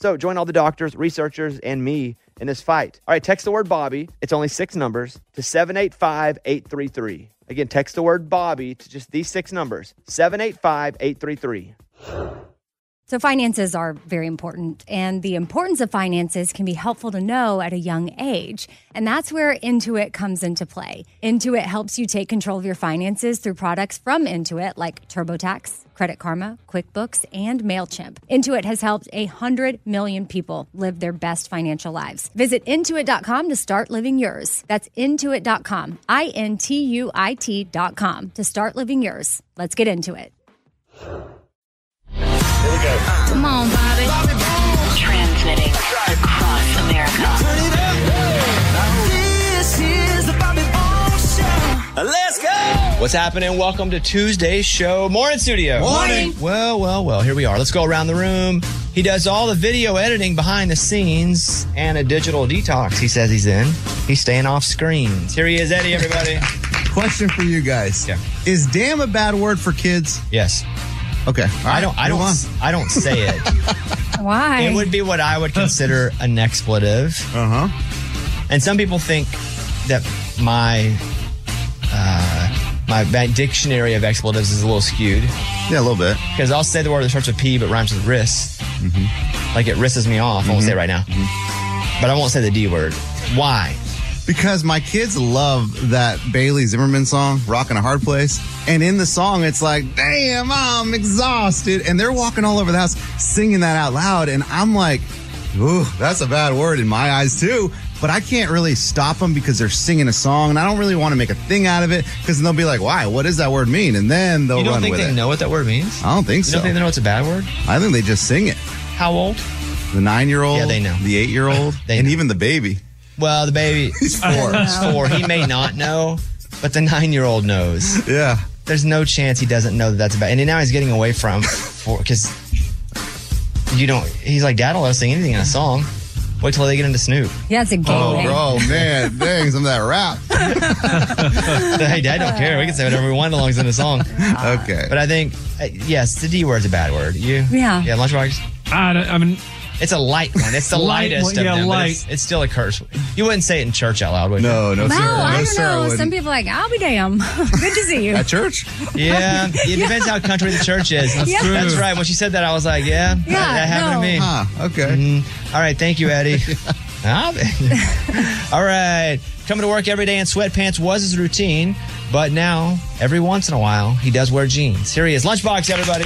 So join all the doctors, researchers, and me in this fight. All right, text the word Bobby. It's only six numbers to 785 833. Again, text the word Bobby to just these six numbers 785 833. So, finances are very important, and the importance of finances can be helpful to know at a young age. And that's where Intuit comes into play. Intuit helps you take control of your finances through products from Intuit like TurboTax, Credit Karma, QuickBooks, and MailChimp. Intuit has helped a 100 million people live their best financial lives. Visit intuit.com to start living yours. That's intuit.com, I N T U I T.com to start living yours. Let's get into it. Come on, Bobby. Transmitting across America. This is the Bobby Bones Show. Let's go! What's happening? Welcome to Tuesday's show. Morning, studio. Morning. Well, well, well, here we are. Let's go around the room. He does all the video editing behind the scenes and a digital detox he says he's in. He's staying off screens. Here he is, Eddie, everybody. Question for you guys. Yeah. Is damn a bad word for kids? yes. Okay. All I don't I don't on. I don't say it. Why? it would be what I would consider an expletive. Uh huh. And some people think that my uh, my, my dictionary of expletives is a little skewed Yeah, a little bit. because I'll say the word that starts with P but rhymes with riss. Like it risses me off. I won't say it right now. But I won't say the D word. Why? Because my kids love that Bailey Zimmerman song, Rock and A Hard Place. And in the song, it's like, damn, I'm exhausted. And they're walking all over the house singing that out loud. And I'm like, ooh, that's a bad word in my eyes, too. But I can't really stop them because they're singing a song. And I don't really want to make a thing out of it because they'll be like, why? What does that word mean? And then they'll You don't run think with they it. know what that word means? I don't think You so. don't think they know it's a bad word? I think they just sing it. How old? The nine year old, Yeah, they know. The eight year old, They and know. even the baby. Well, the baby He's four. is four. He may not know, but the nine year old knows. yeah. There's no chance he doesn't know that that's a bad. And now he's getting away from because you don't. He's like, Dad will let us sing anything in a song. Wait till they get into Snoop. yeah, it's a game. Oh, bro, man, dang, some of that rap. hey, Dad don't care. We can say whatever we want as long as in the song. Okay. But I think, uh, yes, the D word's a bad word. You? Yeah. Yeah, lunchbox. I, don't- I mean, It's a light one. It's the Light lightest one, of them. but light. It's, it's still a curse. You wouldn't say it in church out loud, would you? no, no, No, sir. I no, don't sir, know. wouldn't. Some people are like, I'll be damn. Good to see you. At church? Yeah, it depends how country the church is. That's, Yeah. that's right. When she said that, I was like, yeah, that, Yeah, that happened no. to me. Huh, okay. Mm, all right, thank you, Eddie. All right, coming to work every day in sweatpants was his routine, but now every once in a while he does wear jeans. Here he is, lunchbox, everybody.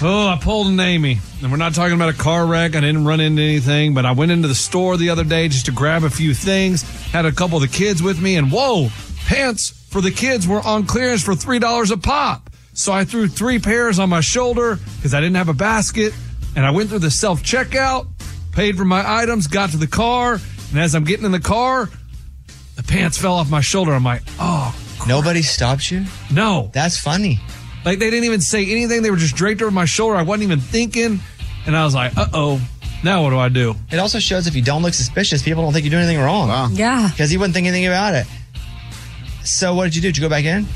Oh, I pulled an Amy. And we're not talking about a car wreck. I didn't run into anything, but I went into the store the other day just to grab a few things. Had a couple of the kids with me, and whoa, pants for the kids were on clearance for $3 a pop. So I threw three pairs on my shoulder because I didn't have a basket. And I went through the self checkout, paid for my items, got to the car. And as I'm getting in the car, the pants fell off my shoulder. I'm like, oh, Nobody stopped you. no. That's funny. Like they didn't even say anything. They were just draped over my shoulder. I wasn't even thinking. And I was like, uh oh. Now what do I do? It also shows if you don't look suspicious, people don't think you're doing anything wrong. Wow. Yeah. Because he wouldn't think anything about it. So what did you do? Did you go back in?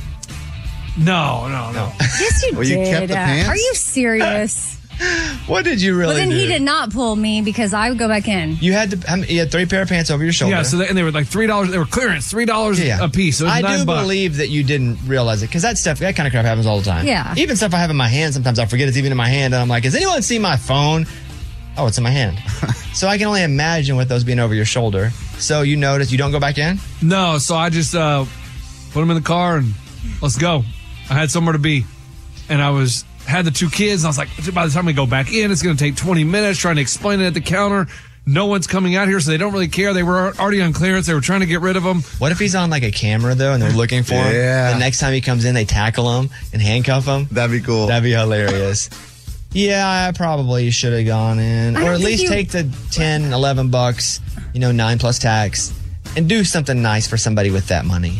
No, no, no. Yes, you Well, did. you kept the pants? Are you serious? What did you really well, then do? he did not pull me because I would go back in. You had to. I mean, you had three pair of pants over your shoulder. Yeah, so they, and they were like three dollars. They were clearance, three dollars Yeah. a piece. So I nine do bucks. believe that you didn't realize it because that stuff, that kind of crap happens all the time. Yeah. Even stuff I have in my hand, sometimes I forget it's even in my hand, and I'm like, "Has anyone seen my phone?" Oh, it's in my hand. so I can only imagine with those being over your shoulder. So you notice you don't go back in. No, so I just uh, put them in the car and let's go. I had somewhere to be, and I was had the two kids. And I was like, by the time we go back in, it's going to take 20 minutes trying to explain it at the counter. No one's coming out here, so they don't really care. They were already on clearance. They were trying to get rid of them. What if he's on like a camera though, and they're looking for him? Yeah. The next time he comes in, they tackle him and handcuff him. That'd be cool. That'd be hilarious. yeah, I probably should have gone in, I or at least you- take the 10, 11 bucks, you know, nine plus tax, and do something nice for somebody with that money.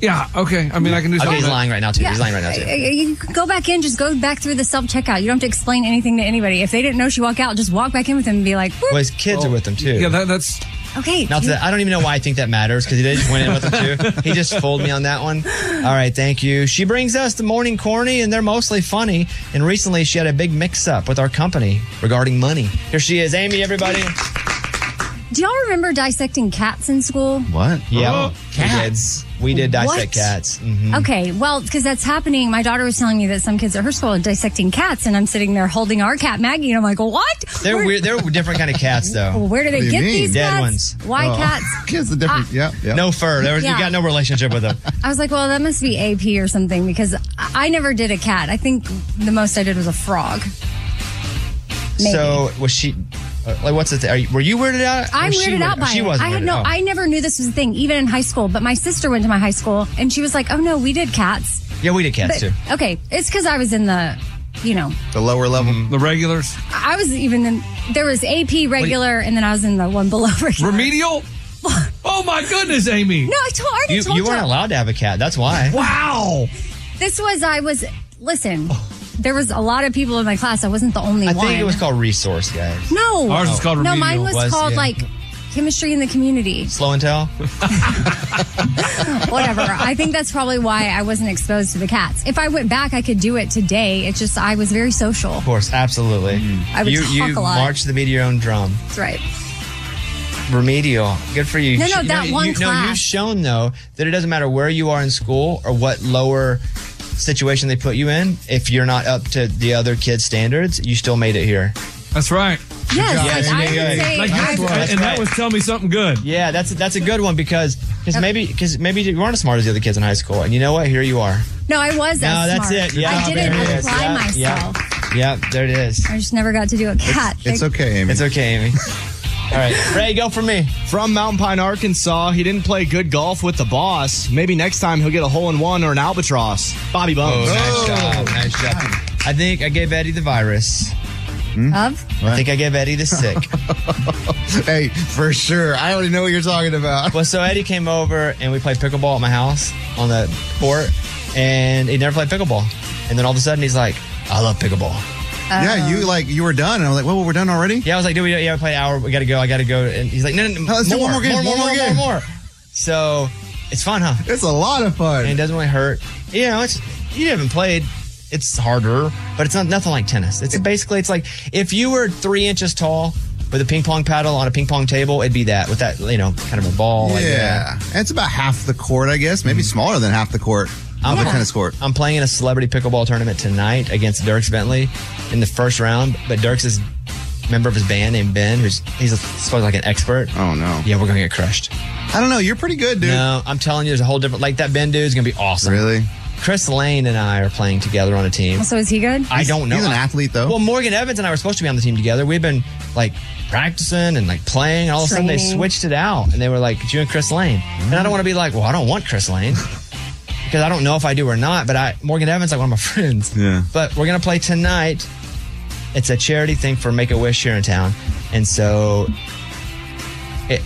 Yeah, okay. I mean, I can do Okay, something. he's lying right now too. He's lying right now too. You can go back in, just go back through the self checkout. You don't have to explain anything to anybody. If they didn't know she walked out, just walk back in with them and be like, "Whoop." Well, his kids are with him too. Yeah, that, that's okay. Not you- that I don't even know why I think that matters because he did just went in with them too. He just fooled me on that one. All right, thank you. She brings us the morning corny, and they're mostly funny. And recently, she had a big mix-up with our company regarding money. Here she is, Amy. Everybody. Do y'all remember dissecting cats in school? What? Yeah, Oh, cats. We did dissect What? cats. Mhm. Okay, well, because that's happening. My daughter was telling me that some kids at her school are dissecting cats, and I'm sitting there holding our cat Maggie, and I'm like, what? They're Where- weird. They're different kind of cats, Well, though. where do they do get mean? these Dead cats? ones. Why Oh. cats? It's a different. Ah. yeah, yeah. No fur. There was, You got no relationship with them. I was like, well, that must be AP or something because I I never did a cat. I think the most I did was a frog. Maybe. So was she? Uh, like, what's the thing? Are you, were you weirded out? I'm Or weirded out by She it. wasn't. I had no. out. I never knew this was a thing, even in high school. But my sister went to my high school, and she was like, "Oh no, we did cats." Yeah, we did cats But, too. okay, it's because I was in the, you know, The lower level. the regulars. I was even in. There was AP regular, and then I was in the one below regular. Remedial? Oh my goodness, Amy. No, I told. I already You, told you weren't allowed to have a cat. That's why. Wow. This was. I was. Listen, there was a lot of people in my class. I wasn't the only one. I one. think it was called resource, guys. No, Ours is called no. remedial. Mine was, Was, called yeah. like chemistry in the community. Slow and tell. Whatever. I think that's probably why I wasn't exposed to the cats. If I went back, I could do it today. It's just I was very social. Of course, absolutely. Mm-hmm. I would you talk you a lot. march the beat of your own drum. That's right. Remedial. Good for you. No, You no, sh- that you, one you, No, you've shown though that it doesn't matter where you are in school or what lower situation they put you in. If you're not up to the other kids' standards, you still made it here. That's right. Yes, job. like, Yes, I you would say. Like, that's right. And that was tell me something good. Yeah, that's that's a good one because because maybe because maybe you weren't as smart as the other kids in high school, and you know what? Here you are. no, I was. No, as that's smart. it. Yeah, I didn't there it is. apply Yeah, myself. Yeah, yeah, there it is. I just never got to do a cat. It's okay, Amy. It's okay, Amy. All right, Ray, go for me. From Mountain Pine, Arkansas, he didn't play good golf with the boss. Maybe next time he'll get a hole in one or an albatross. Bobby Bones. Oh, nice oh. job, nice job. I think I gave Eddie the virus. Hmm? Of? I think I gave Eddie the sick. Hey, for sure. I already know what you're talking about. well, so Eddie came over and we played pickleball at my house on the court, and he never played pickleball. And then all of a sudden he's like, "I love pickleball." Yeah, you um, like you were done, and I was like, "Well, we're done already." Yeah, I was like, "Dude, we, yeah, we played an hour. We got to go. I got to go." And he's like, "No, no, no, Oh, let's do one more game, more, more, more more, game." more, more." So it's fun, huh? It's a lot of fun. and it doesn't really hurt. You know, it's you haven't played. It's harder, but it's not nothing like tennis. It's basically it's like if you were three inches tall with a ping pong paddle on a ping pong table, it'd be that with that you know kind of a ball. like that. yeah, And it's about half the court, I guess, maybe mm-hmm. smaller than half the court of a tennis court. I'm playing in a celebrity pickleball tournament tonight against Dierks Bentley in the first round, but Dierks is a member of his band named Ben, who's he's a, supposed like an expert. Oh no, Yeah, we're gonna get crushed. I don't know. You're pretty good, dude. No, I'm telling you, there's a whole different like that Ben dude's gonna be awesome. Really? Chris Lane and I are playing together on a team. So is he good? I don't know. He's an athlete, though. Well, Morgan Evans and I were supposed to be on the team together. We've been like practicing and like playing, and all of a sudden they switched it out, and they were like, you and Chris Lane." And I don't want to be like, "Well, I don't want Chris Lane." Because I don't know if I do or not, but I Morgan Evans like one of my friends. Yeah. But we're gonna play tonight. It's a charity thing for Make a Wish here in town, and so it,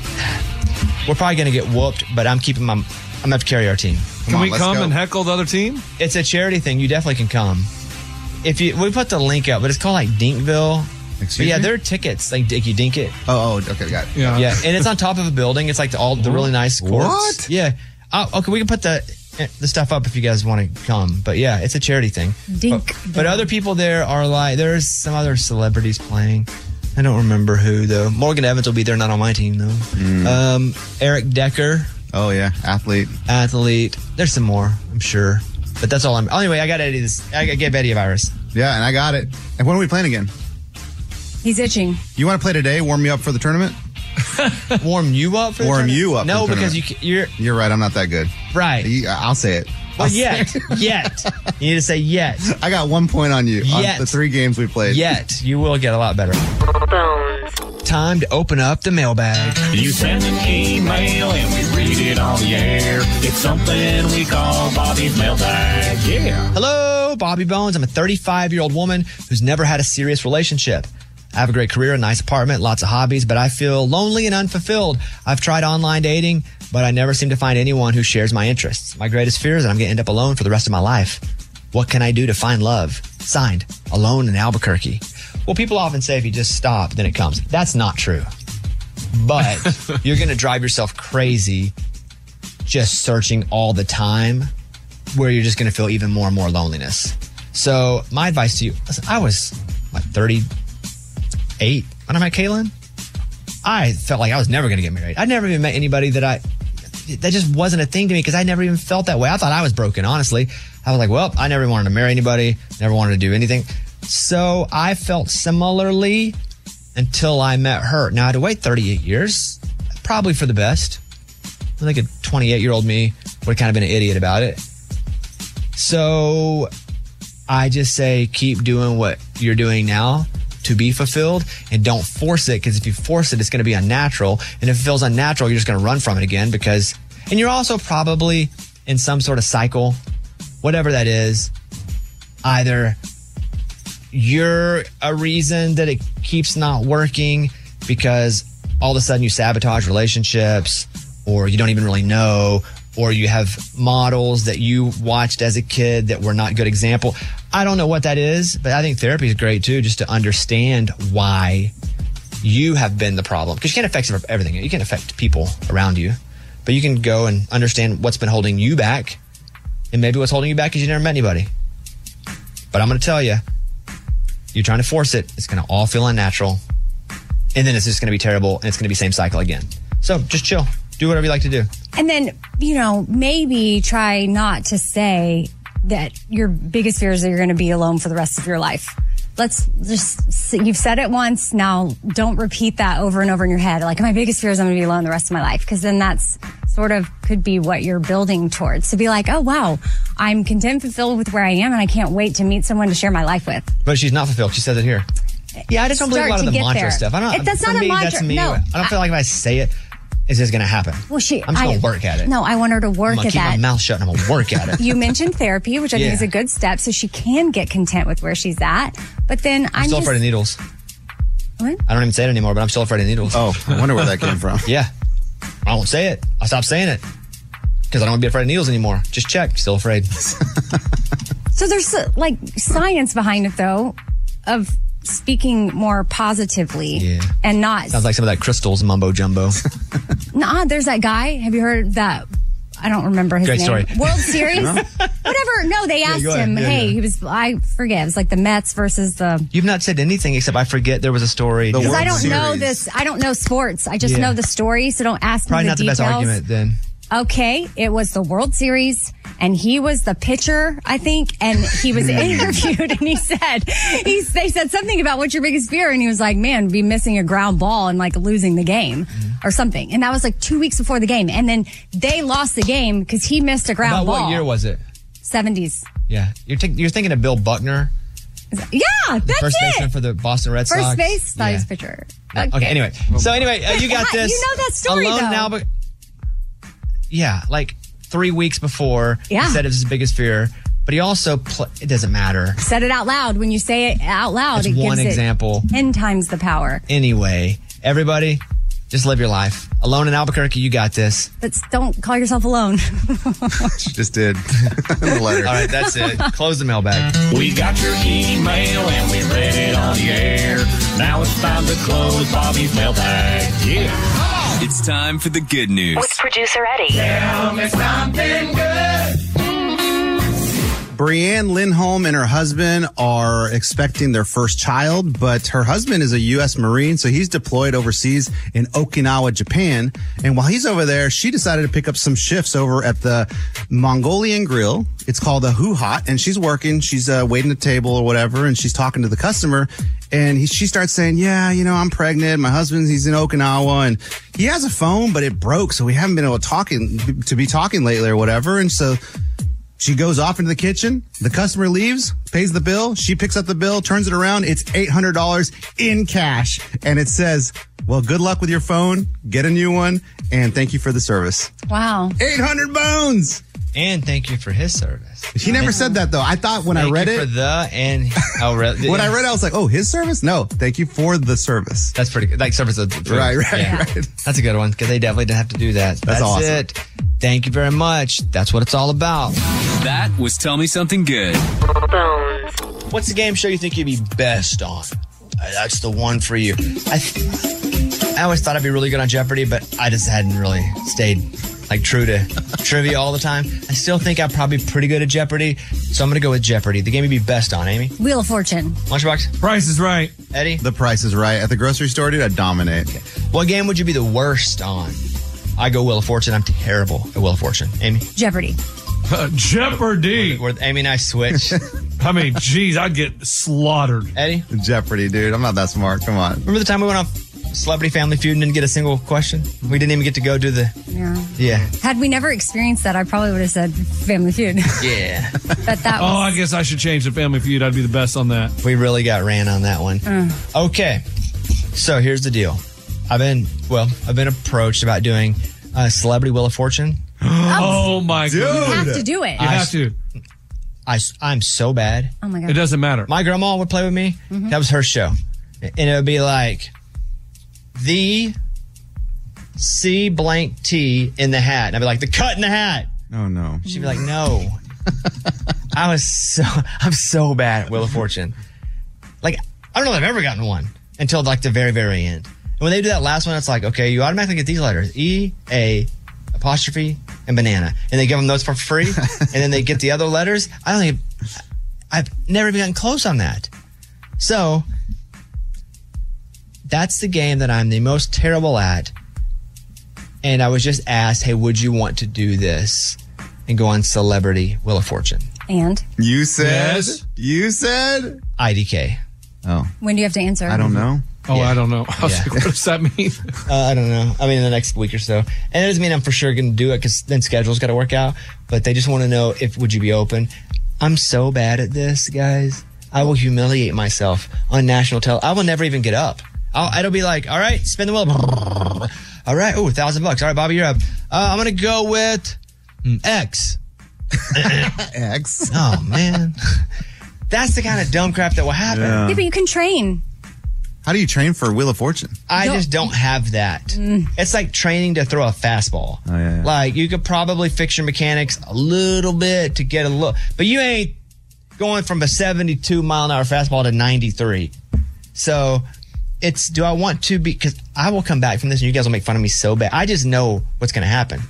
we're probably gonna get whooped. But I'm keeping my. I'm gonna have to carry our team. Can on, we let's come go. and heckle the other team? It's a charity thing. You definitely can come. If you, we put the link up, but it's called like Dinkville. Excuse But yeah, me? there are tickets like Dicky Dink it. Oh, oh, okay, got it. Yeah. Yeah, and it's on top of a building. It's like the, all the really nice courts. What? Yeah. Oh, okay, we can put the the stuff up if you guys want to come. But yeah, it's a charity thing. Dink. But, but other people there are like there's some other celebrities playing. I don't remember who though. Morgan Evans will be there, not on my team though. Mm. Um, Eric Decker, Oh yeah, athlete. athlete. There's some more, I'm sure. But that's all I'm. Anyway, I got Eddie. This I gave Eddie a virus. Yeah, and I got it. And when are we playing again? He's itching. You want to play today? Warm me up for the tournament? Warm you up? For Warm tournament? you up for No, the because you, you're You're right. I'm not that good. right. You- I'll say it. Well, yet, yet. You need to say yet. I got one point on you Yet. on the three games we played. Yet. You will get a lot better. Time to open up the mailbag. You send an email and we read it on the air. It's something we call Bobby's mailbag. Yeah. Hello, Bobby Bones. I'm a 35 year old woman who's never had a serious relationship. I have a great career, a nice apartment, lots of hobbies, but I feel lonely and unfulfilled. I've tried online dating, but I never seem to find anyone who shares my interests. My greatest fear is that I'm going to end up alone for the rest of my life. What can I do to find love? Signed, alone in Albuquerque. Well, people often say if you just stop, then it comes. That's not true. But you're going to drive yourself crazy just searching all the time, where you're just going to feel even more and more loneliness. So, my advice to you listen, I was like 30, eight when I met Caitlin, I felt like I was never going to get married. I never even met anybody that I, that just wasn't a thing to me because I never even felt that way. I thought I was broken, honestly. I was like, well, I never wanted to marry anybody, never wanted to do anything. So I felt similarly until I met her. Now I had to wait 38 years, probably for the best. I think a 28 year old me would have kind of been an idiot about it. So I just say, keep doing what you're doing now to be fulfilled and don't force it because if you force it, it's going to be unnatural. And if it feels unnatural, you're just going to run from it again because, and you're also probably in some sort of cycle, whatever that is, either you're a reason that it keeps not working because all of a sudden you sabotage relationships or you don't even really know or you have models that you watched as a kid that were not good example. I don't know what that is, but I think therapy is great too, just to understand why you have been the problem. Because you can't affect everything. You can't affect people around you, but you can go and understand what's been holding you back. And maybe what's holding you back is you never met anybody. But I'm going to tell you, you're trying to force it. It's going to all feel unnatural. And then it's just going to be terrible and it's going to be same cycle again. So just chill. Do whatever you like to do. And then, you know, maybe try not to say that your biggest fear is that you're going to be alone for the rest of your life. Let's just, you've said it once. Now don't repeat that over and over in your head. Like, my biggest fear is I'm going to be alone the rest of my life. Cause then that's sort of could be what you're building towards. To be like, oh, wow, I'm content, fulfilled with where I am, and I can't wait to meet someone to share my life with. But she's not fulfilled. She says it here. Yeah, I just don't believe a lot of the mantra there. stuff. I don't. It- that's for not a me, mantra. That's me. No, I don't feel like if I say it, it's this going to happen. Well, she, I'm just going to work at it. No, I want her to work I'm work going to at keep my that. mouth shut and I'm going to work at it. You mentioned therapy, which I Yeah. think is a good step, so she can get content with where she's at. But then I'm, I'm still just, afraid of needles. What? I don't even say it anymore, but I'm still afraid of needles. Oh, I wonder where that came from. yeah. I won't say it. I stopped saying it because I don't want to be afraid of needles anymore. Just check. Still afraid. So there's uh, like science behind it, though, of speaking more positively Yeah. and not. Sounds like some of that crystals mumbo jumbo. Nah, there's that guy. Have you heard that? I don't remember his Great name. story. World Series, whatever. No, they asked go ahead. him. Yeah, hey, yeah. he was. I forget. It was like the Mets versus the. You've not said anything except I forget there was a story. The Because I World don't know Series. this. I don't know sports. I just Yeah. know the story. So don't ask Probably me the not the best argument then. Okay, it was the World Series, and he was the pitcher, I think, and he was interviewed, and he said, he, they said something about what's your biggest fear, and he was like, man, be missing a ground ball and like losing the game or something, and that was like two weeks before the game, and then they lost the game because he missed a ground About ball. what year was it? Seventies. Yeah, you're think you're thinking of Bill Buckner, Yeah, that's first baseman it. for the Boston Red Sox. First base, thought he Yeah. was pitcher. Okay. anyway, so anyway, uh, you got this. you know that story, Alone though. now, but yeah, like three weeks before, Yeah. he said it was his biggest fear. But he also, pl- it doesn't matter. Said it out loud. When you say it out loud, That's it gives one it example. ten times the power. Anyway, everybody, just live your life. Alone in Albuquerque, you got this. But don't call yourself alone. She just did. In the letter. All right, that's it. Close the mailbag. We got your email and we read it on the air. Now it's time to close Bobby's mailbag. Yeah. It's time for the good news. With producer Eddie. Tell me something good. Brianne Lindholm and her husband are expecting their first child, but her husband is a U.S. Marine, so he's deployed overseas in Okinawa, Japan. And while he's over there, she decided to pick up some shifts over at the Mongolian Grill. It's called the HuHot, and she's working. She's uh, waiting at the table or whatever, and she's talking to the customer. And he, she starts saying, "Yeah, you know, I'm pregnant. My husband's he's in Okinawa, and he has a phone, but it broke, so we haven't been able to talking to be talking lately or whatever." And so She goes off into the kitchen. The customer leaves, pays the bill. She picks up the bill, turns it around. It's $800 in cash. And it says, well, good luck with your phone. Get a new one. And thank you for the service. Wow. 800 bones. And thank you for his service. He never said that though. I thought when I read you it, for the and oh, re- when I read it, I was like, oh, his service? No, thank you for the service. That's pretty good. Like service of food. Right, right, Yeah. right. That's a good one because they definitely didn't have to do that. That's, awesome. it. Thank you very much. That's what it's all about. That was Tell Me Something Good. What's the game show you think you'd be best on? Uh, That's the one for you. I, th- I always thought I'd be really good on Jeopardy, but I just hadn't really stayed like true to trivia all the time. I still think I'm probably pretty good at Jeopardy, so I'm gonna go with Jeopardy. The game you'd be best on, Amy. Wheel of Fortune. Lunchbox, Price is right. Eddie. The price is right. At the grocery store, dude, I dominate. What game would you be the worst on? I go Wheel of Fortune. I'm terrible at Wheel of Fortune. Amy. Jeopardy. Uh, Jeopardy. Where Amy and I switch. I mean, geez, I'd get slaughtered. Eddie. Jeopardy, dude. I'm not that smart. Come on. Remember the time we went on Celebrity Family Feud and didn't get a single question? We didn't even get to go do the. Yeah. Yeah. Had we never experienced that, I probably would have said Family Feud. Yeah. but that Oh, was. I guess I should change the Family Feud. I'd be the best on that. We really got ran on that one. Uh. Okay. So here's the deal. I've been, well, I've been approached about doing a Celebrity Wheel of Fortune. Oh my you god! have to do it. You have to. I, I'm so bad. oh my god! It doesn't matter. My grandma would play with me. That was her show. And it would be like the C blank T in the hat. And I'd be like, the cut in the hat. Oh, no. She'd be like, no. I was so, I'm so bad at Wheel of Fortune. Like, I don't know if I've ever gotten one until like the very, very end. And when they do that last one, it's like, okay, you automatically get these letters E, A, apostrophe, and banana. And they give them those for free. and then they get the other letters. I don't think, I've never even gotten close on that. So, that's the game that I'm the most terrible at. And I was just asked, hey, would you want to do this and go on Celebrity Wheel of Fortune? And You said, Yes. you said, IDK. oh, when do you have to answer? I don't know. Oh, Yeah. I don't know. I was Yeah. like, what does that mean? Uh, I don't know. I mean, in the next week or so. And it doesn't mean I'm for sure going to do it because then schedule's got to work out. But they just want to know if would you be open. I'm so bad at this, guys. I will humiliate myself on national television. I will never even get up. I'll, it'll be like, all right, spin the wheel. All right, oh, a thousand bucks. All right, Bobby, you're up. Uh, I'm gonna go with mm, X. X. Oh man, that's the kind of dumb crap that will happen. Yeah. Yeah, but you can train. How do you train for Wheel of Fortune? I Don't- just don't have that. It's like training to throw a fastball. Oh, yeah, yeah. Like you could probably fix your mechanics a little bit to get a look, but you ain't going from a 72 mile an hour fastball to 93. So it's do I want to be because I will come back from this and you guys will make fun of me so bad. I just know what's going to happen.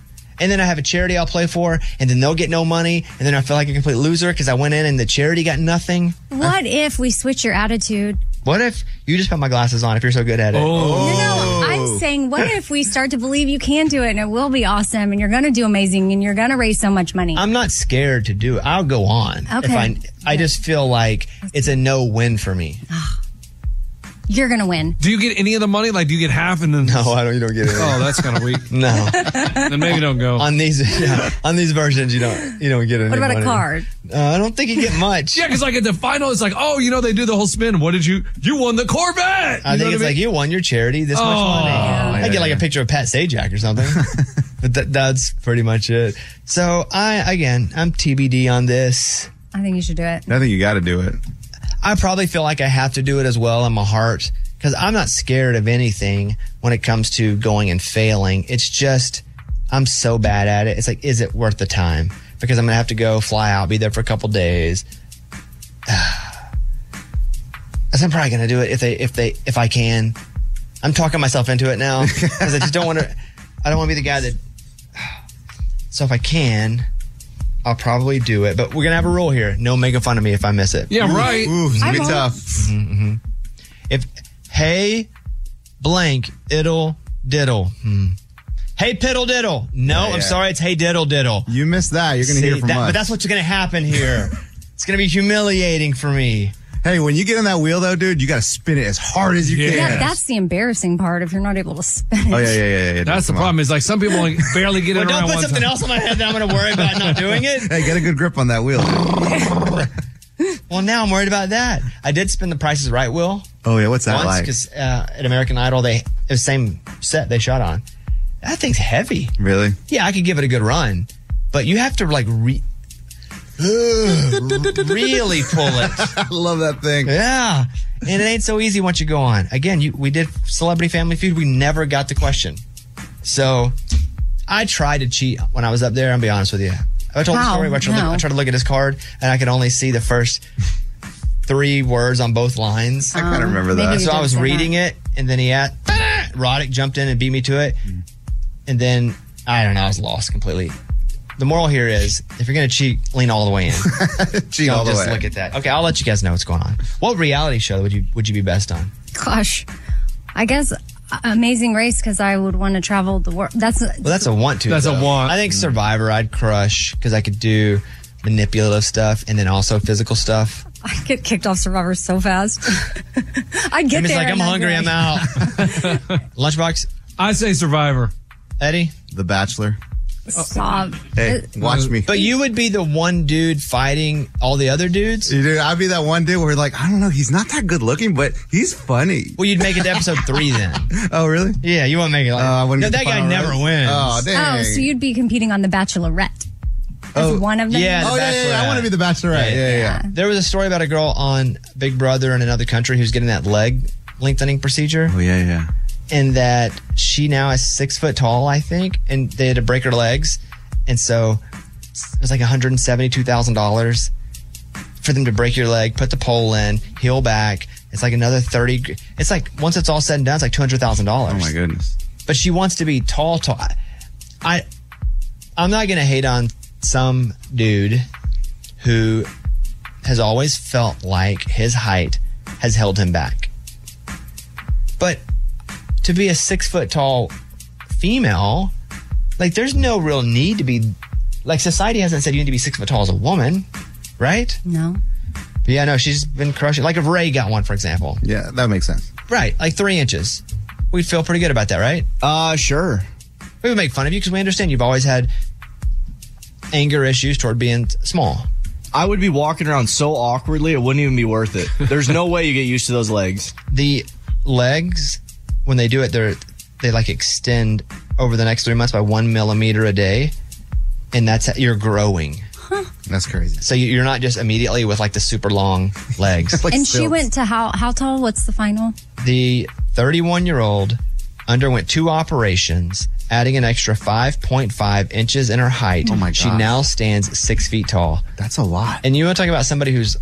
And then I have a charity I'll play for, and then they'll get no money, and then I feel like a complete loser because I went in and the charity got nothing. What if we switch your attitude? What if you just put my glasses on if you're so good at it? Oh, no, I'm oh. saying, what if we start to believe you can do it and it will be awesome and you're going to do amazing and you're going to raise so much money? I'm not scared to do it. I'll go on. If Okay. I, I just feel like it's a no win for me. You're going to win. do you get any of the money? Like, do you get half and then? No, I don't. You don't get it. Oh, that's kind of weak. no. then maybe don't go. on these, yeah, on these versions, you don't. You don't get it. What about a card? Uh, I don't think you get much. Yeah, because like at the final, it's like, oh, you know, they do the whole spin. What did you? You won the Corvette. I You know think what it's mean? like you won your charity this much Oh, money. yeah, I get like a picture of Pat Sajak or something. but that, that's pretty much it. So I again, I'm TBD on this. I think you should do it. I think you got to do it. I probably feel like I have to do it as well in my heart because I'm not scared of anything when it comes to going and failing. It's just I'm so bad at it. It's like, is it worth the time? Because I'm gonna have to go fly out, be there for a couple days. I'm probably gonna do it if they if they if I can. I'm talking myself into it now because I just don't want to. I don't want to be the guy that. So if I can, I'll probably do it. But we're gonna have a rule here: no making fun of me if I miss it. Yeah, right. Ooh, it's gonna be won't. tough. If hey blank it'll diddle. Hmm. Hey piddle diddle. No, Yeah, I'm sorry, it's hey diddle diddle. You missed that. You're gonna See, hear from that- us. But that's what's gonna happen here. it's gonna be humiliating for me. Hey, when you get in that wheel though, dude, you got to spin it as hard as you can. Yeah, that's the embarrassing part if you're not able to spin it. Oh yeah, yeah, yeah. yeah That's the problem. Is like some people like barely get Well, it don't put one something time. else on my head that I'm going to worry about not doing it. Hey, get a good grip on that wheel. Well, now I'm worried about that. I did spin the Price is Right wheel Oh yeah, what's that once like? because uh, at American Idol they it was the same set they shot on. That thing's heavy. Really? Yeah, I could give it a good run, but you have to like re- really pull it. I love that thing. Yeah, and it ain't so easy once you go on. Again, you we did Celebrity Family Feud. We never got the question, so I tried to cheat when I was up there. I'll be honest with you. I told the story. I tried, to No. look, I tried to look at his card, and I could only see the first three words on both lines. I kind of remember that. So I was say reading it, and then he at Roddick jumped in and beat me to it, and then I don't know, I was lost completely. The moral here is, if you're gonna cheat, lean all the way in. Cheat Don't all the just way. look at that. Okay, I'll let you guys know what's going on. What reality show would you would you be best on? Gosh, I guess uh, Amazing Race because I would want to travel the world. That's Well, that's a want to. That's a want. I think Survivor, I'd crush because I could do manipulative stuff and then also physical stuff. I get kicked off Survivor so fast. I get I'm there. like, I'm and I'd be hungry, I'm out. Lunchbox, I say Survivor. Eddie. The Bachelor. Stop. Hey, watch me. But you would be the one dude fighting all the other dudes. Dude, I'd be that one dude where like, I don't know, he's not that good looking, but he's funny. Well, you'd make it to episode three then. Oh, really? Yeah, you won't make it. Like, Uh, no, that guy never round. wins. Oh, dang. Oh, so you'd be competing on The Bachelorette as one of them? Yeah, Oh, the yeah, yeah, yeah. I want to be the Bachelorette. Yeah, yeah. yeah. There was a story about a girl on Big Brother in another country who's getting that leg lengthening procedure, Oh, yeah, yeah. And that she now is six foot tall, I think, and they had to break her legs, and so it was like one hundred and seventy-two thousand dollars for them to break your leg, put the pole in, heal back. It's like another thirty. It's like once it's all said and done, it's like two hundred thousand dollars. Oh, my goodness. but she wants to be tall, tall. I, I I'm not gonna hate on some dude who has always felt like his height has held him back. But to be a six foot tall female, like there's no real need to be like society hasn't said you need to be six foot tall as a woman, right? No. But yeah, no, she's been crushing. Like if Ray got one, for example, Yeah, that makes sense. right, like three inches, we'd feel pretty good about that, right? Uh, sure. we would make fun of you because we understand you've always had anger issues toward being small. I would be walking around so awkwardly, it wouldn't even be worth it. There's no way you get used to those legs. The legs, when they do it, they're they like extend over the next three months by one millimeter a day, and that's you're growing. That's crazy. So you- you're not just immediately with like the super long legs. Like and she stilts. went to how how tall? What's the final? the 31 year old underwent two operations, adding an extra 5.5 inches in her height. Oh my She now stands six feet tall. That's a lot. And you want to talk about somebody who's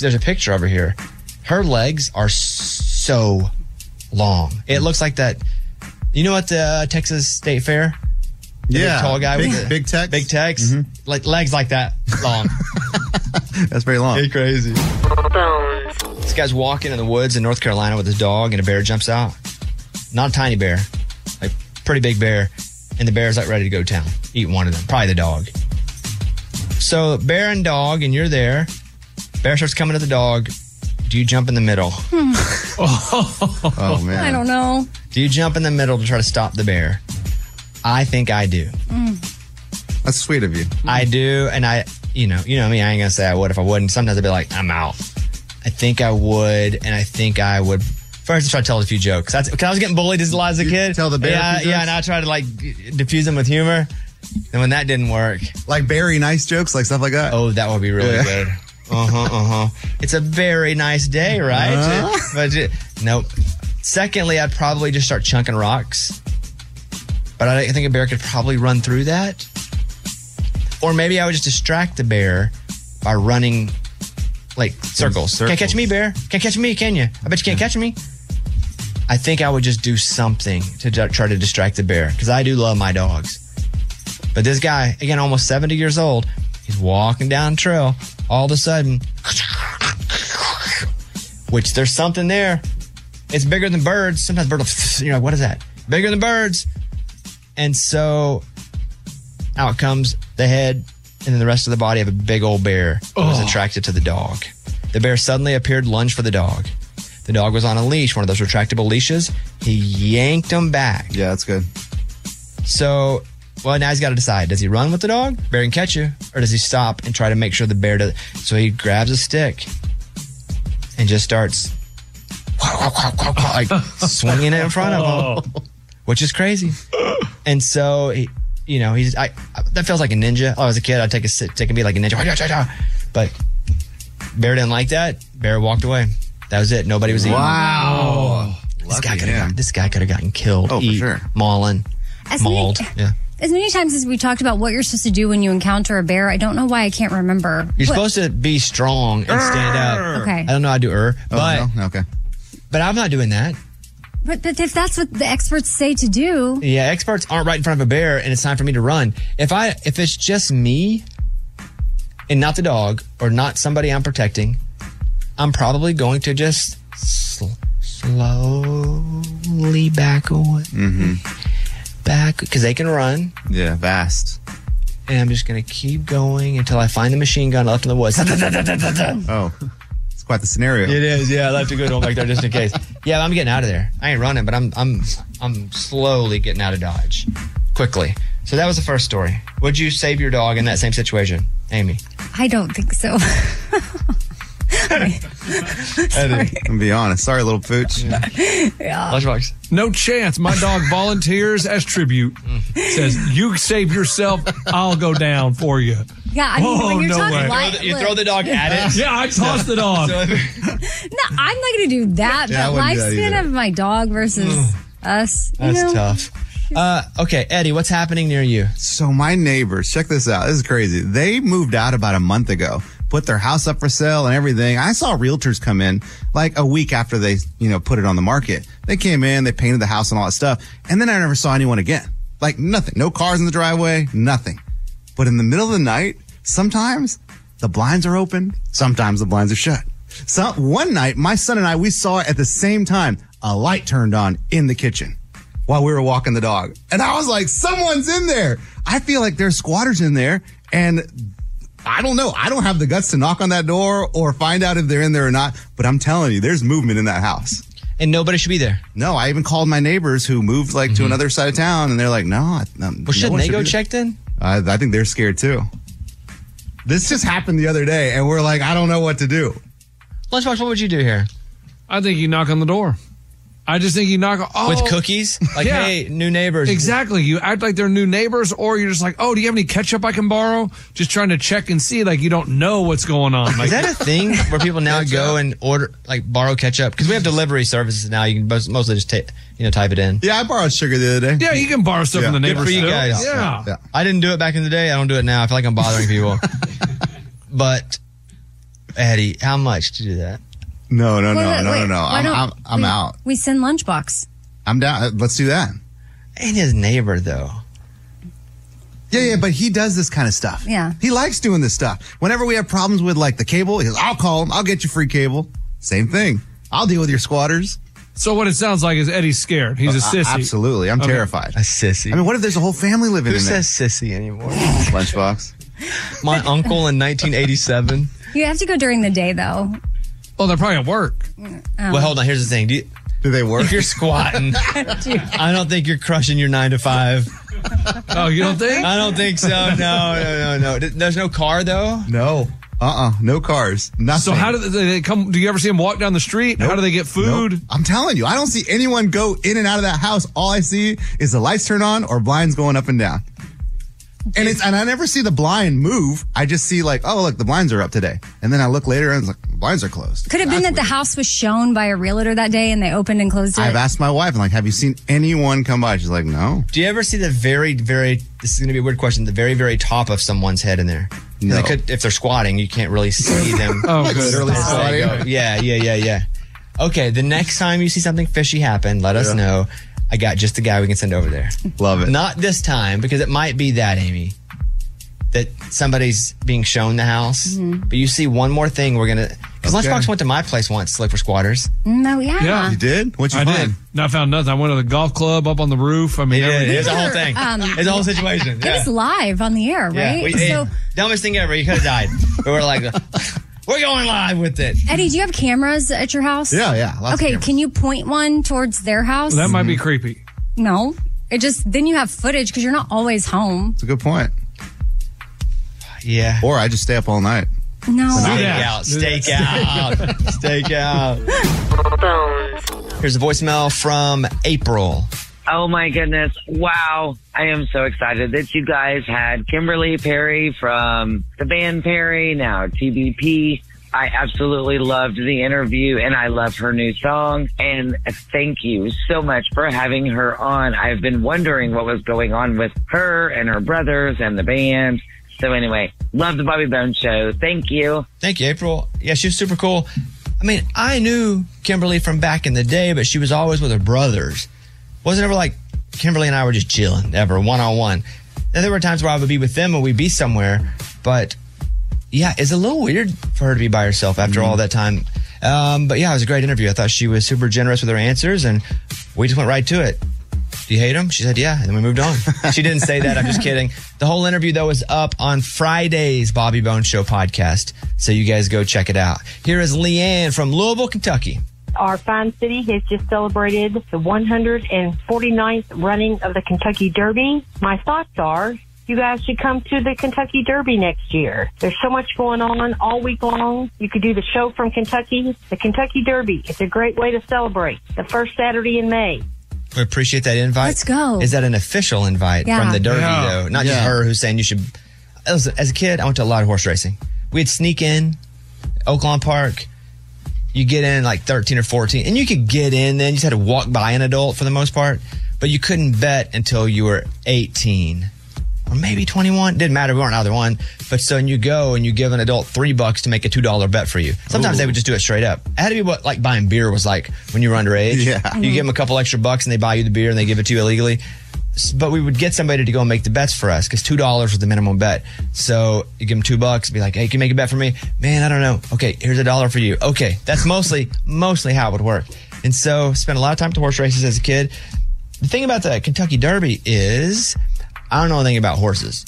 there's a picture over here. Her legs are so long. It looks like that. You know what the uh, Texas State Fair? The yeah. big tall guy big, with the big text. big Tex, like legs like that long. That's very long. crazy. This guy's walking in the woods in North Carolina with his dog, and a bear jumps out. Not a tiny bear, like pretty big bear, and the bear's like ready to go to town, eat one of them, probably the dog. So bear and dog, and you're there. Bear starts coming to the dog. Do you jump in the middle? Hmm. Oh, oh man. I don't know. Do you jump in the middle to try to stop the bear? I think I do. Hmm. That's sweet of you. I do, and I, you know, you know me. I ain't gonna say I would if I wouldn't. Sometimes I'd be like, I'm out. I think I would, and I think I would. First, I try to tell a few jokes. That's because I was getting bullied as a lot as a kid. tell the bear a yeah, few yeah, jokes? and I tried to like diffuse them with humor. And when that didn't work, Like Barry nice jokes, like stuff like that. oh, that would be really Yeah. good. Uh huh, uh huh. It's a very nice day, right? Uh-huh. But it- nope. Secondly, I'd probably just start chunking rocks. But I think a bear could probably run through that. Or maybe I would just distract the bear by running like circles. Can't catch me, bear. Can't catch me, can you? I bet you can't catch me. I think I would just do something to d- try to distract the bear because I do love my dogs. But this guy, again, almost 70 years old, he's walking down the trail. All of a sudden, which there's something there. It's bigger than birds. Sometimes birds, you know, what is that? Bigger than birds. And so out comes the head and then the rest of the body of a big old bear who was attracted to the dog. The bear suddenly appeared, lunged for the dog. The dog was on a leash, one of those retractable leashes. He yanked him back. Yeah, that's good. So, well, now he's got to decide: does he run with the dog, bear can catch you, or does he stop and try to make sure the bear does? So he grabs a stick and just starts like swinging it in front of him, which is crazy. And so he, you know, he's I, I that feels like a ninja. Oh, as a kid, I'd take a sit, take a beat like a ninja, but bear didn't like that. Bear walked away. That was it. Nobody was eating. Wow. This guy could have him. got, this guy could have gotten killed. Oh, for eat, sure. Maulin, As many- mauled. Yeah. As many times as we talked about what you're supposed to do when you encounter a bear, I don't know why I can't remember. You're What- supposed to be strong and stand up. Okay. I don't know how to do er, Oh, but no? Okay. but I'm not doing that. But, but if that's what the experts say to do, Yeah, experts aren't right in front of a bear, and it's time for me to run. If I if it's just me and not the dog or not somebody I'm protecting, I'm probably going to just sl- slowly back away, Mm-hmm. Back because they can run, Yeah, vast. and I'm just gonna keep going until I find the machine gun left in the woods. Oh, it's quite the scenario. It is, yeah. I left a good one back there just in case. Yeah, I'm getting out of there. I ain't running, but I'm I'm I'm slowly getting out of Dodge, quickly. So that was the first story. Would you save your dog in that same situation, Amy? I don't think so. I'm gonna be honest. Sorry, little pooch. Lunchbox. No chance. My dog volunteers as tribute. Says, you save yourself, I'll go down for you. Yeah, I mean, Oh, when you're no talking way. light, You throw the dog at it. Yeah, I tossed the dog. No, I'm not going to do that. Yeah, I but wouldn't do that lifespan either. of my dog versus us. You That's know? tough. Uh, okay, Eddie, what's happening near you? So my neighbors, check this out. This is crazy. They moved out about a month ago, put their house up for sale and everything. I saw realtors come in like a week after they, you know, put it on the market. They came in, they painted the house and all that stuff. And then I never saw anyone again. Like nothing. No cars in the driveway, nothing. But in the middle of the night, sometimes the blinds are open, sometimes the blinds are shut. So one night, my son and I, we saw at the same time a light turned on in the kitchen while we were walking the dog. And I was like, someone's in there. I feel like there's squatters in there and I don't know. I don't have the guts to knock on that door or find out if they're in there or not, but I'm telling you, there's movement in that house. And nobody should be there. No, I even called my neighbors who moved like to mm-hmm. another side of town and they're like, no, I- no Well, shouldn't they go check then? I, I think they're scared too. This just happened the other day and we're like, I don't know what to do. Lunchbox, what would you do here? I think you knock on the door. I just think you knock oh, With cookies? Like, Yeah. hey, new neighbors. Exactly. You act like they're new neighbors, or you're just like, oh, do you have any ketchup I can borrow? Just trying to check and see, like you don't know what's going on. Like, Is that a thing where people now go and order, like, borrow ketchup? Because we have delivery services now. You can mostly just, ta- you know, type it in. Yeah, I borrowed sugar the other day. yeah, you can borrow stuff Yeah. from the Good neighbors. for you still. guys. Yeah. Yeah. I didn't do it back in the day. I don't do it now. I feel like I'm bothering people. but Eddie, how much to do that? No, no, no, Wait, wait, no, wait. no, no. Why I'm, don't I'm, I'm we- out. We send lunchbox. I'm down. Let's do that. And his neighbor though. Yeah, yeah, but he does this kind of stuff. Yeah. He likes doing this stuff. Whenever we have problems with like the cable, he goes, I'll call him. I'll get you free cable. Same thing. I'll deal with your squatters. So what it sounds like is Eddie's scared. He's a Uh, sissy. Absolutely. I'm Okay. terrified. A sissy. I mean, what if there's a whole family living Who in there? says sissy anymore? Lunchbox. My uncle in 1987. You have to go during the day, though. Oh, they're probably at work. Oh. Well, hold on. Here's the thing. Do you, Do they work? if you're squatting, I don't think you're crushing your nine to five. Oh, you don't think? I don't think so. No, no, no, no. There's no car though. No. Uh-uh. No cars. Nothing. So how do they, they come? Do you ever see them walk down the street? How do they get food? Nope. I'm telling you, I don't see anyone go in and out of that house. All I see is the lights turn on or blinds going up and down. And it's and I never see the blind move. I just see like, oh look, the blinds are up today. And then I look later and it's like the blinds are closed. Could have been that That's the house was shown by a realtor that day and they opened and closed it? I've asked my wife, I'm like, have you seen anyone come by? She's like, no. Do you ever see the very, very? This is going to be a weird question. The very, very top of someone's head in there. No. They could, if they're squatting, you can't really see them. Oh, good. Literally as they squatting. go. Yeah, yeah, yeah, yeah. Okay, the next time you see something fishy happen, let us know. I got just the guy we can send over there. Love it. Not this time because it might be that Amy that somebody's being shown the house. Mm-hmm. But you see one more thing, we're gonna. Because Okay. Lunchbox went to my place once to look for squatters. No, yeah. Yeah. You did? What'd you I find? did. No, I found nothing. I went to the golf club up on the roof. I mean, Yeah, everything. it's a whole thing. Um, it's a whole situation. It Yeah. was live on the air, Yeah, right? we- so dumbest thing ever. You could have died. we were like, We're going live with it. Eddie, do you have cameras at your house? Yeah, yeah. Okay, can you point one towards their house? That might be creepy. no. It just then you have footage because you're not always home. It's a good point. Yeah. Or I just stay up all night. No. Stake that. out. Do Stake out. Stake out. Here's a voicemail from April. Oh my goodness. Wow. I am so excited that you guys had Kimberly Perry from the band Perry, now TBP. I absolutely loved the interview and I love her new song. And thank you so much for having her on. I've been wondering what was going on with her and her brothers and the band. So anyway, love the Bobby Bones show. Thank you. Thank you, April. Yeah, she was super cool. I mean, I knew Kimberly from back in the day, but she was always with her brothers. Wasn't ever like Kimberly and I were just chilling, ever one on one. There were times where I would be with them and we'd be somewhere, but yeah, it's a little weird for her to be by herself after all that time. Um, but yeah, it was a great interview. I thought she was super generous with her answers and we just went right to it. Do you hate him? She said, yeah. And then we moved on. she didn't say that. I'm just kidding. The whole interview, though, is up on Friday's Bobby Bones Show podcast. So you guys go check it out. Here is Leanne from Louisville, Kentucky. Our fine city has just celebrated the 149th running of the Kentucky Derby. My thoughts are you guys should come to the Kentucky Derby next year. There's so much going on all week long. You could do the show from Kentucky, the Kentucky Derby. It's a great way to celebrate the first Saturday in May. We appreciate that invite. Let's go. Is that an official invite Yeah. from the Derby, Yeah. though? Not just her who's saying you should. As as a kid, I went to a lot of horse racing. We'd sneak in Oaklawn Park. You get in like 13 or 14, and you could get in then. You just had to walk by an adult for the most part, but you couldn't bet until you were 18 or maybe 21. Didn't matter. We weren't either one. But so and you go and you give an adult three bucks to make a $2 bet for you. Sometimes they would just do it straight up. It had to be what like buying beer was like when you were underage. Yeah. You give mm-hmm. them a couple extra bucks and they buy you the beer and they give it to you illegally. But we would get somebody to go and make the bets for us because two dollars was the minimum bet. So you give them two bucks, be like, "Hey, can you make a bet for me?" Man, I don't know. Okay, here's a dollar for you. Okay, that's mostly mostly how it would work. And so spent a lot of time the horse races as a kid. The thing about the Kentucky Derby is, I don't know anything about horses.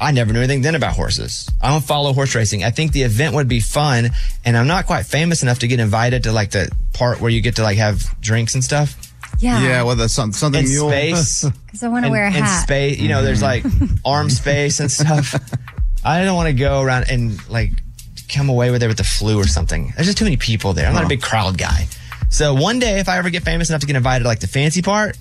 I never knew anything then about horses. I don't follow horse racing. I think the event would be fun, and I'm not quite famous enough to get invited to like the part where you get to like have drinks and stuff. Yeah. Yeah, well, the some, something In mule. space. Because I want to wear a hat in hat. space, you know, there's like arm space and stuff. I don't want to go around and like come away with it with the flu or something. There's just too many people there. I'm not a big crowd guy. So one day, if I ever get famous enough to get invited to like the fancy part,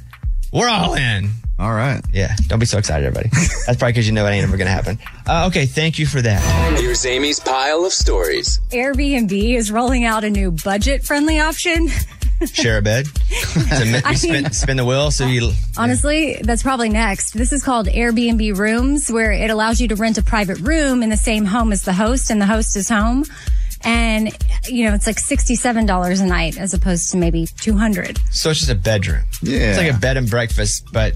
we're all in. All right. Yeah, don't be so excited, everybody. That's probably because you know it ain't ever going to happen. Uh, okay, thank you for that. Here's Amy's pile of stories. Airbnb is rolling out a new budget friendly option. Share a bed. So mi- you spin, spin the wheel so you. Honestly, that's probably next. This is called Airbnb Rooms, where it allows you to rent a private room in the same home as the host, and the host is home. And, you know, it's like $67 a night as opposed to maybe 200 So it's just a bedroom. Yeah. It's like a bed and breakfast, but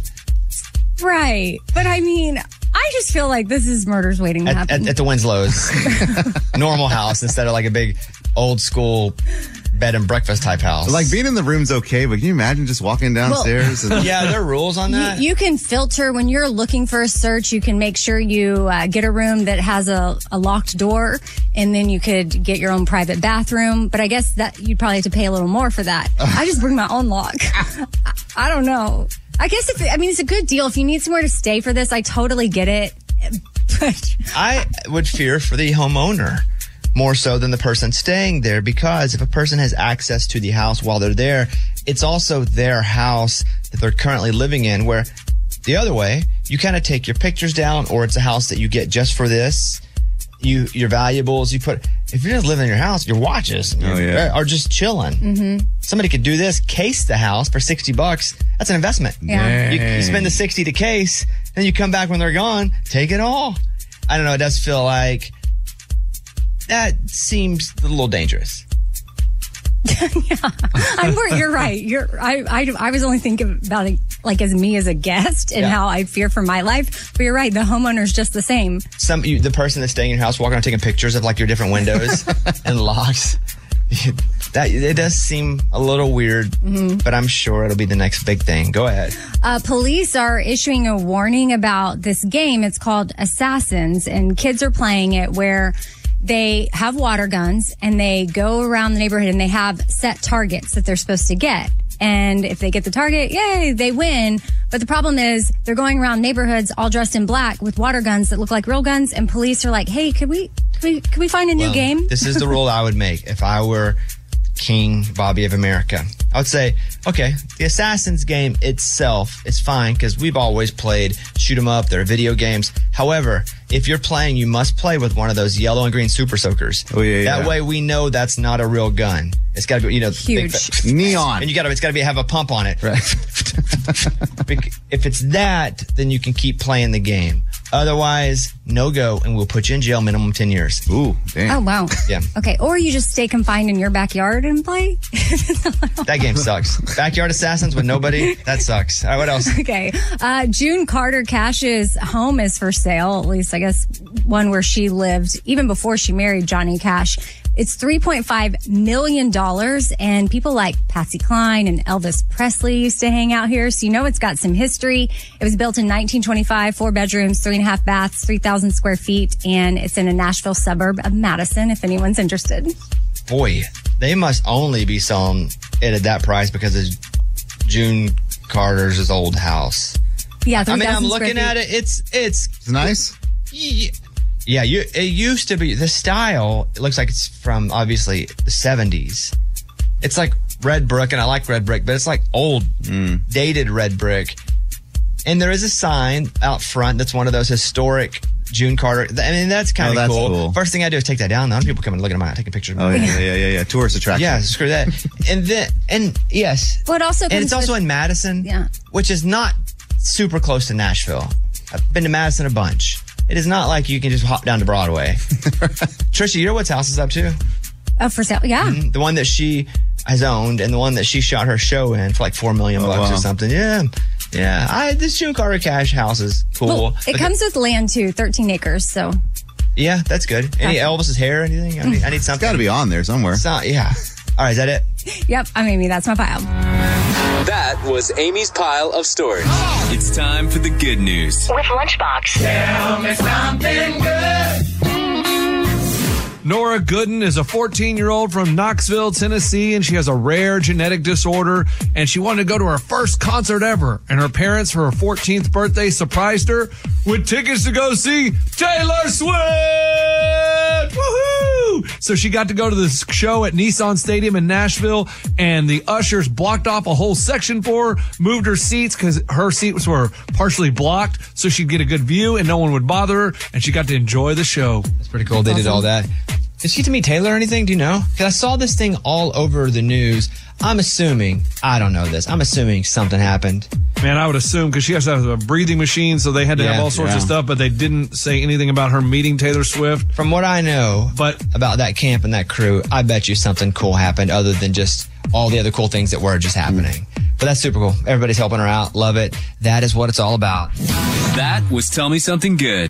Right. But I mean, I just feel like this is murders waiting to at, happen. at, at the Winslow's normal house instead of like a big old school bed and breakfast type house. Like being in the room's okay, but can you imagine just walking downstairs? and, yeah, there are rules on that. You, you can filter when you're looking for a search. You can make sure you uh, get a room that has a, a locked door, and then you could get your own private bathroom. But I guess that you'd probably have to pay a little more for that. I just bring my own lock. I, I don't know. I guess if I mean it's a good deal if you need somewhere to stay for this. I totally get it. But I would fear for the homeowner more so than the person staying there because if a person has access to the house while they're there, it's also their house that they're currently living in. Where the other way, you kind of take your pictures down, or it's a house that you get just for this. You your valuables you put. If you're just living in your house, your watches Oh, yeah. are just chilling. Mm-hmm. Somebody could do this, case the house for sixty bucks. That's an investment. Yeah. You, you spend the sixty to case, then you come back when they're gone, take it all. I don't know. It does feel like that seems a little dangerous. I'm where you're right. You're I, I I was only thinking about it like as me as a guest and Yeah. how I fear for my life. But you're right. The homeowner's just the same. Some you, the person that's staying in your house walking around taking pictures of like your different windows and locks. That it does seem a little weird, but I'm sure it'll be the next big thing. Go ahead. Uh, police are issuing a warning about this game. It's called Assassins, and kids are playing it where they have water guns and they go around the neighborhood and they have set targets that they're supposed to get. And if they get the target, yay, they win. But the problem is they're going around neighborhoods all dressed in black with water guns that look like real guns. And police are like, hey, could we, could we, could we find a new Well, game? This is the rule I would make if I were King Bobby of America. I would say, okay, the Assassin's game itself is fine because we've always played shoot 'em up. There are video games. However, if you're playing, you must play with one of those yellow and green super soakers. Oh, yeah, That yeah. way we know that's not a real gun. It's got to be, you know, big- Huge. Neon. and you got to, it's got to be have a pump on it. Right. If it's that, then you can keep playing the game. Otherwise, no go, and we'll put you in jail minimum 10 years. Ooh, damn. Oh, wow. Yeah. Okay. Or you just stay confined in your backyard and play. That game sucks. Backyard Assassins with nobody, that sucks. All right, what else? Okay. Uh, June Carter Cash's home is for sale, at least I guess one where she lived even before she married Johnny Cash. It's $3.5 million and people like Patsy Cline and Elvis Presley used to hang out here. So you know it's got some history. It was built in 1925, four bedrooms, three and a half baths, 3,000 square feet, and it's in a Nashville suburb of Madison if anyone's interested. Boy, they must only be selling it at that price because of June Carter's old house. Yeah, I mean, I'm looking feet. at it. It's it's It's nice. Yeah, yeah, you, it used to be the style. It looks like it's from obviously the 70s. It's like red brick, and I like red brick, but it's like old, mm. dated red brick. And there is a sign out front that's one of those historic June Carter. I mean, that's kind Oh, of that's cool. cool. First thing I do is take that down. Now people come and look at them, taking pictures. Of Oh me. yeah, yeah, yeah, yeah. Tourist attraction. Yeah, screw that. and then, and yes, Well, it also and it's also with- in Madison, Yeah. which is not super close to Nashville. I've been to Madison a bunch. It is not like you can just hop down to Broadway. Trisha, you know what's house is up to? Oh, for sale. Yeah. Mm-hmm. The one that she has owned and the one that she shot her show in for like four million Oh, bucks or something. Yeah. Yeah. I this June Carter Cash house is cool. Well, it Look- comes with land too, 13 acres. So Yeah, that's good. Any Elvis's hair or anything? I need, I need something. Got to be on there somewhere. So, yeah. All right, is that it? Yep, I'm Amy. That's my pile. That was Amy's pile of stories. It's time for the good news. With Lunchbox. Tell me something good. Nora Gooden is a 14 year old from Knoxville, Tennessee, and she has a rare genetic disorder. And she wanted to go to her first concert ever. And her parents, for her 14th birthday, surprised her with tickets to go see Taylor Swift. Woohoo! So she got to go to the show at Nissan Stadium in Nashville, and the ushers blocked off a whole section for her, moved her seats because her seats were partially blocked, so she'd get a good view and no one would bother her, and she got to enjoy the show. That's pretty cool. They did all that. Did she get to meet Taylor or anything? Do you know? Because I saw this thing all over the news. I'm assuming, I don't know this, I'm assuming something happened. Man, I would assume because she has to have a breathing machine, so they had to have all sorts of stuff, but they didn't say anything about her meeting Taylor Swift. From what I know But about that camp and that crew, I bet you something cool happened other than just all the other cool things that were just happening. But that's super cool. Everybody's helping her out. Love it. That is what it's all about. That was Tell Me Something Good.